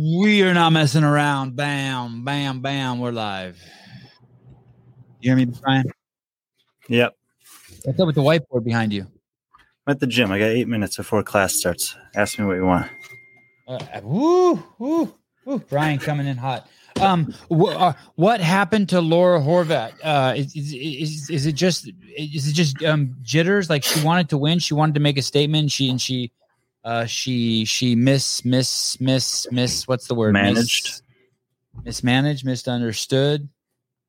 We are not messing around. Bam, bam, bam. We're live. You hear me, Brian? Yep. What's up with the whiteboard behind you? I'm at the gym. I got eight minutes before class starts. Ask me what you want. Uh, woo, woo, woo. Brian coming in hot. Um, wh- uh, what happened to Laura Horvath? Uh, is, is, is, is it just is it just um jitters? Like she wanted to win, she wanted to make a statement. She and she, uh, she she miss miss miss miss. What's the word? Managed. Miss, mismanaged, misunderstood.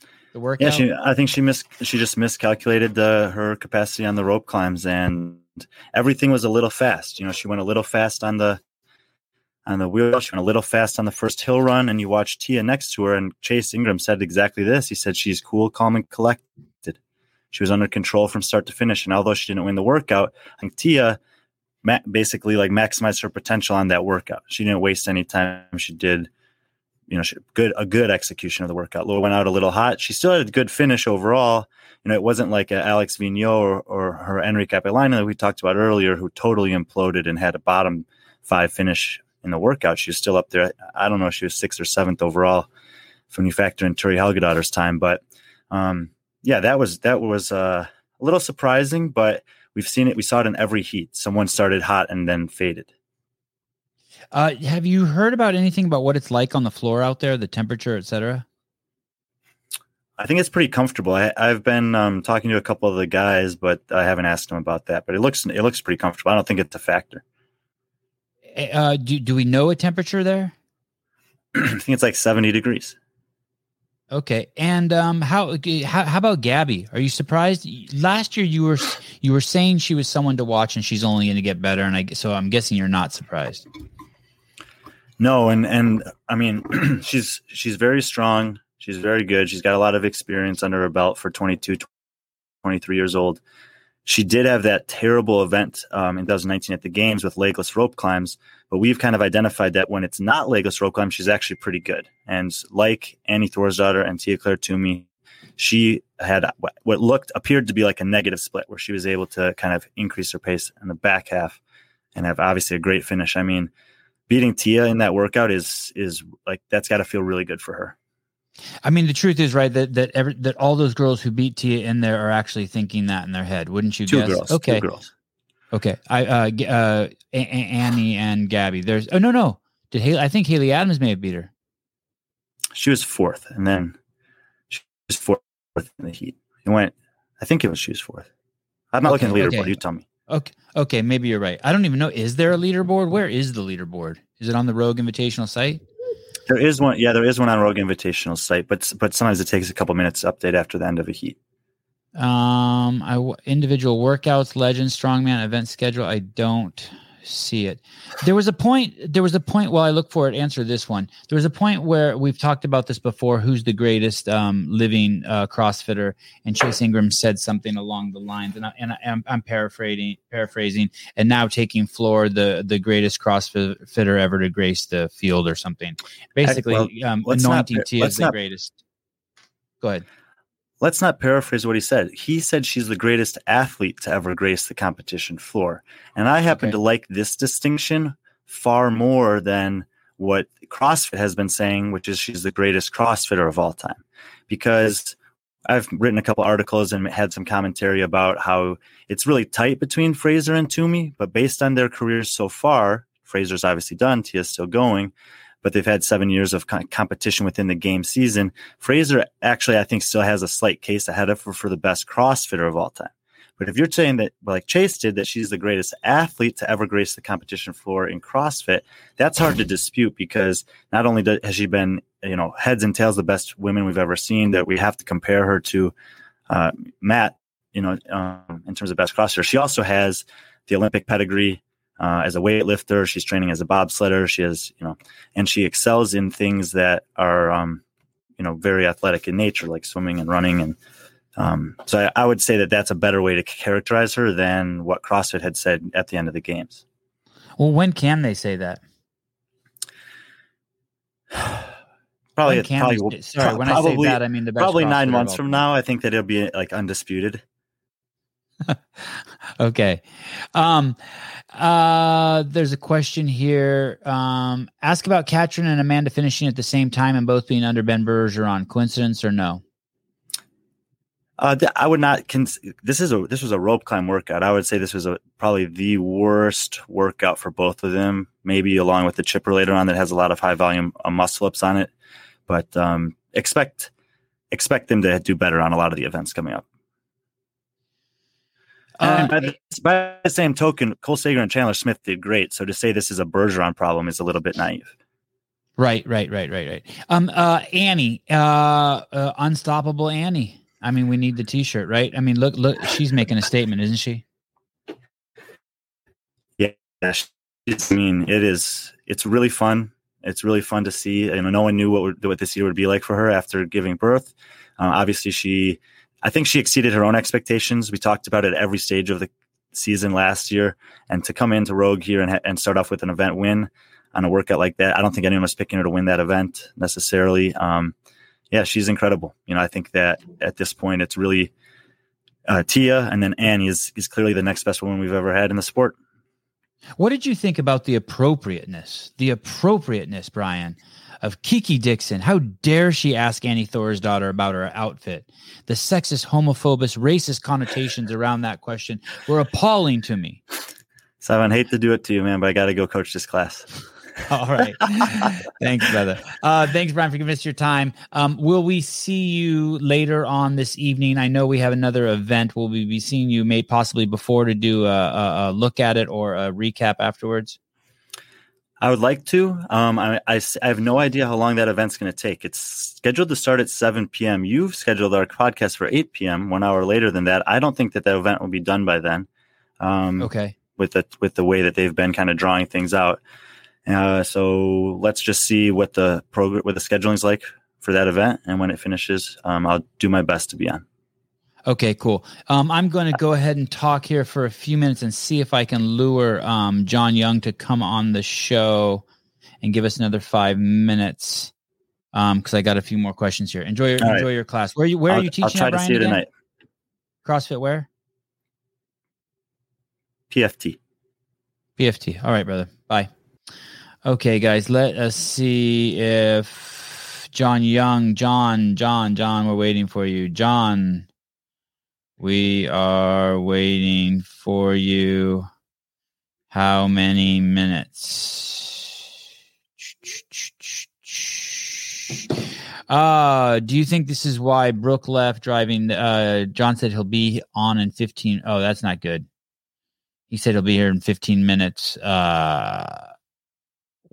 The Yeah, workout. she. I think she missed. She just miscalculated the her capacity on the rope climbs, and everything was a little fast. You know, she went a little fast on the on the wheel. She went a little fast on the first hill run, and you watch Tia next to her, and Chase Ingraham said exactly this. He said she's cool, calm, and collected. She was under control from start to finish, and although she didn't win the workout, I think Tia ma- basically like maximized her potential on that workout. She didn't waste any time. She did you know, she, good a good execution of the workout. Laura went out a little hot. She still had a good finish overall. You know, it wasn't like a Alex Vigneault or, or her Enrique Capelina that we talked about earlier, who totally imploded and had a bottom five finish in the workout. She was still up there. I don't know if she was sixth or seventh overall when you factor in Thuri Helgadottir's time. But um, yeah, that was that was uh, a little surprising, but we've seen it. We saw it in every heat. Someone started hot and then faded. Uh, have you heard about anything about what it's like on the floor out there, the temperature, etc.? I think it's pretty comfortable. I, I've been um, talking to a couple of the guys, but I haven't asked them about that. But it looks it looks pretty comfortable. I don't think it's a factor. Uh, do do we know a temperature there? I think it's like seventy degrees. Okay, and um, how, how how about Gabby? Are you surprised? Last year you were you were saying she was someone to watch, and she's only going to get better. And I so I'm guessing you're not surprised. No, and and I mean she's she's very strong. She's very good. She's got a lot of experience under her belt for 22, 23 years old. She did have that terrible event um, in 2019 at the games with legless rope climbs, but we've kind of identified that when it's not legless rope climb, she's actually pretty good. And like Annie Thorisdottir and Tia Claire Toomey, she had what looked appeared to be like a negative split where she was able to kind of increase her pace in the back half and have obviously a great finish. I mean, beating Tia in that workout is is like that's got to feel really good for her. I mean, the truth is, right, that that every, that all those girls who beat Tia in there are actually thinking that in their head, wouldn't you Two guess? girls, okay, two girls. Okay. I uh, uh, Annie and Gabby. There's oh no no. Did Haley? I think Haley Adams may have beat her. She was fourth, and then she was fourth in the heat. It went. I think it was she was fourth. I'm not Okay, looking at the leaderboard. okay. You tell me. Okay, okay, maybe you're right. I don't even know. Is there a leaderboard? Where is the leaderboard? Is it on the Rogue Invitational site? There is one. Yeah, there is one on Rogue Invitational site, but but sometimes it takes a couple minutes to update after the end of a heat. Um, I individual workouts, legends, strongman event schedule. I don't see it. There was a point. There was a point. While I look for it, answer this one. There was a point where we've talked about this before. Who's the greatest um, living uh, CrossFitter? And Chase Ingraham said something along the lines, and, I, and I, I'm, I'm paraphrasing. Paraphrasing, and now taking floor the the greatest CrossFitter ever to grace the field or something. Basically, well, um, let's not anointing par- Tia the not- greatest. Go ahead. Let's not paraphrase what he said. He said she's the greatest athlete to ever grace the competition floor, and I happen Okay. to like this distinction far more than what CrossFit has been saying, which is she's the greatest CrossFitter of all time, because. I've written a couple articles and had some commentary about how it's really tight between Fraser and Toomey, but based on their careers so far, Fraser's obviously done, Tia's still going, but they've had seven years of competition within the game season. Fraser actually, I think, still has a slight case ahead of her for the best CrossFitter of all time. But if you're saying that, like Chase did, that she's the greatest athlete to ever grace the competition floor in CrossFit, that's hard to dispute because not only has she been, you know, heads and tails the best women we've ever seen, that we have to compare her to uh, Matt, you know, um, in terms of best CrossFitter. She also has the Olympic pedigree uh, as a weightlifter. She's training as a bobsledder. She has, you know, and she excels in things that are, um, you know, very athletic in nature, like swimming and running. And um, so I, I would say that that's a better way to characterize her than what CrossFit had said at the end of the games. Well, when can they say that? Probably, probably, sorry, pro- when I say that, I mean the best probably nine months from now. I think that it'll be like undisputed. okay. Um, uh, there's a question here. Um, ask about Katrin and Amanda finishing at the same time and both being under Ben Bergeron. Coincidence or no? Uh, th- I would not. Cons- this is a this was a rope climb workout. I would say this was a probably the worst workout for both of them. Maybe along with the chipper later on that has a lot of high volume uh, muscle ups on it. But um, expect expect them to do better on a lot of the events coming up. Uh, by, the, by, the, same token, Cole Sager and Chandler Smith did great. So to say this is a Bergeron problem is a little bit naive. Right, right, right, right, right. Um, uh, Annie, uh, uh, unstoppable Annie. I mean, we need the T-shirt, right? I mean, look, look, she's making a statement, isn't she? Yeah, it's, I mean, it is. It's really fun. It's really fun to see. You know, no one knew what what this year would be like for her after giving birth. Uh, obviously, she, I think she exceeded her own expectations. We talked about it every stage of the season last year, and to come into Rogue here and and start off with an event win on a workout like that, I don't think anyone was picking her to win that event necessarily. Um, yeah, she's incredible. You know, I think that at this point it's really uh, Tia and then Annie is is clearly the next best woman we've ever had in the sport. What did you think about the appropriateness? The appropriateness, Brian, of Kiki Dixon. How dare she ask Annie Thorisdottir about her outfit? The sexist, homophobic, racist connotations around that question were appalling to me. Sevan, hate to do it to you, man, but I got to go coach this class. All right. thanks, brother. Uh, thanks, Brian, for giving us your time. Um, will we see you later on this evening? I know we have another event. Will we be seeing you, maybe possibly before to do a, a, a look at it or a recap afterwards? I would like to. Um, I, I, I, have no idea how long that event's going to take. It's scheduled to start at 7 p.m. You've scheduled our podcast for 8 p.m., one hour later than that. I don't think that the event will be done by then. Um, okay. With the with the way that they've been kind of drawing things out, uh, so let's just see what the program, what the scheduling is like for that event, and when it finishes, um, I'll do my best to be on. Okay, cool. Um, I'm going to go ahead and talk here for a few minutes and see if I can lure um, John Young to come on the show and give us another five minutes because um, I got a few more questions here. Enjoy your All enjoy right. your class. Where are you? Where I'll, are you teaching? I'll try to see you tonight. CrossFit where? PFT. PFT. All right, brother. Bye. Okay, guys, let us see if John Young, John, John, John, we're waiting for you. John, we are waiting for you. How many minutes? Uh, do you think this is why Brooke left driving? Uh, John said he'll be on in 15. Oh, that's not good. He said he'll be here in 15 minutes. Uh,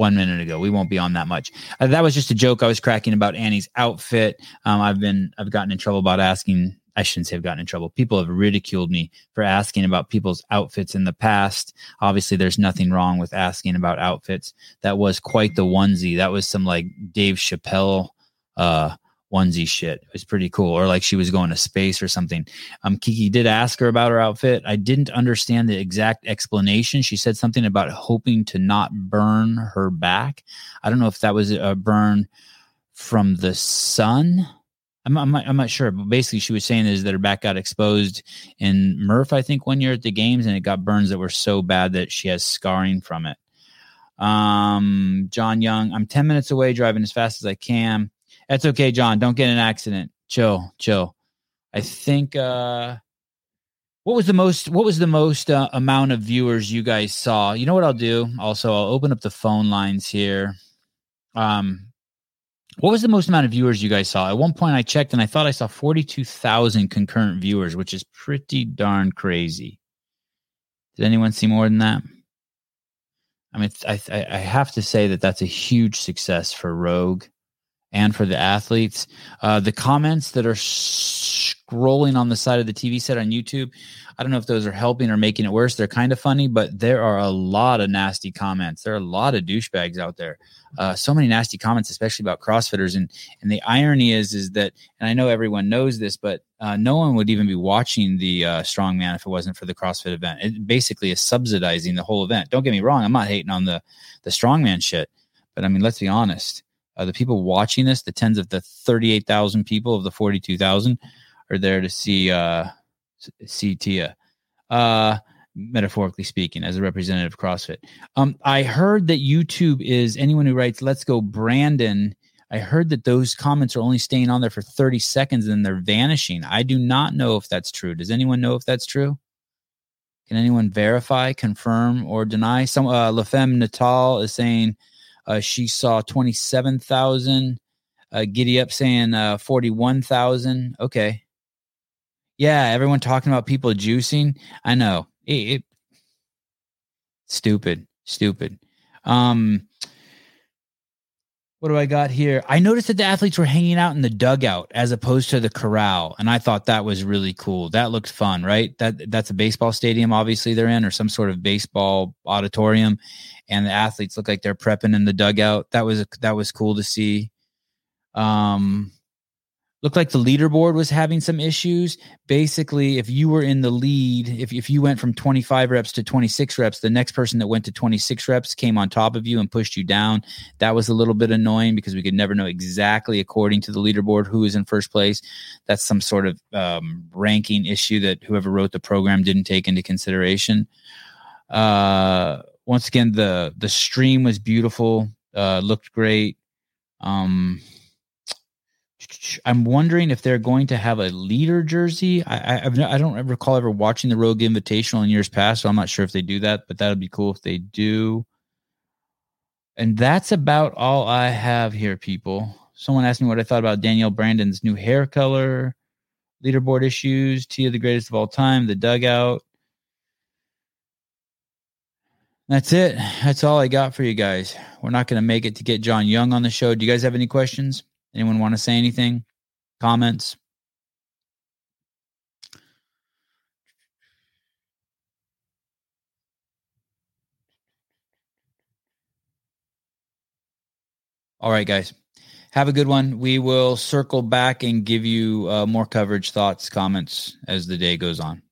one minute ago. We won't be on that much. Uh, that was just a joke I was cracking about Annie's outfit. Um, I've been I've gotten in trouble about asking. I shouldn't say I've gotten in trouble. People have ridiculed me for asking about people's outfits in the past. Obviously, there's nothing wrong with asking about outfits. That was quite the onesie. That was some like Dave Chappelle uh, onesie shit. It was pretty cool. Or like she was going to space or something. Um, Kiki did ask her about her outfit. I didn't understand the exact explanation. She said something about hoping to not burn her back. I don't know if that was a burn from the sun. I'm, I'm, I'm not sure, but basically she was saying is that her back got exposed in Murph, I think, one year at the games, and it got burns that were so bad that she has scarring from it. Um, John Young, I'm 10 minutes away driving as fast as I can. That's okay, John. Don't get an accident. Chill, chill. I think uh what was the most what was the most uh, amount of viewers you guys saw? You know what I'll do? Also, I'll open up the phone lines here. Um what was the most amount of viewers you guys saw? At one point I checked and I thought I saw 42,000 concurrent viewers, which is pretty darn crazy. Did anyone see more than that? I mean, I, I have to say that that's a huge success for Rogue and for the athletes. Uh, the comments that are scrolling on the side of the TV set on YouTube, I don't know if those are helping or making it worse. They're kind of funny, but there are a lot of nasty comments. There are a lot of douchebags out there. Uh, so many nasty comments, especially about CrossFitters. And and the irony is, is that, and I know everyone knows this, but uh, no one would even be watching the uh, strongman if it wasn't for the CrossFit event. It basically is subsidizing the whole event. Don't get me wrong; I'm not hating on the the strongman shit, but I mean, let's be honest uh, the people watching this, the tens of the 38,000 people of the 42,000 are there to see, uh, see Tia. Uh, metaphorically speaking, as a representative of CrossFit. Um, I heard that YouTube is anyone who writes "Let's go, Brandon." I heard that those comments are only staying on there for 30 seconds and then they're vanishing. I do not know if that's true. Does anyone know if that's true? Can anyone verify, confirm, or deny? Some uh, Lafemme Natal is saying uh, she saw 27,000. Uh, Giddy up saying uh, 41,000. Okay. Yeah, everyone talking about people juicing. I know. It, it stupid, stupid. Um, what do I got here? I noticed that the athletes were hanging out in the dugout as opposed to the corral, and I thought that was really cool. That looked fun, right? That that's a baseball stadium, obviously they're in, or some sort of baseball auditorium, and the athletes look like they're prepping in the dugout. That was that was cool to see. Um, looked like the leaderboard was having some issues. Basically, if you were in the lead, if, if you went from 25 reps to 26 reps, the next person that went to 26 reps came on top of you and pushed you down. That was a little bit annoying because we could never know exactly, according to the leaderboard, who was in first place. That's some sort of um, ranking issue that whoever wrote the program didn't take into consideration. Uh, once again, the the stream was beautiful, uh, looked great. Um, I'm wondering if they're going to have a leader jersey. I, I, I don't recall ever watching the Rogue Invitational in years past, so I'm not sure if they do that, but that would be cool if they do. And that's about all I have here, people. Someone asked me what I thought about Danielle Brandon's new hair color, leaderboard issues, Tia the greatest of all time, the dugout. That's it. That's all I got for you guys. We're not going to make it to get John Young on the show. Do you guys have any questions? Anyone want to say anything? Comments? All right, guys. Have a good one. We will circle back and give you uh, more coverage, thoughts, comments as the day goes on.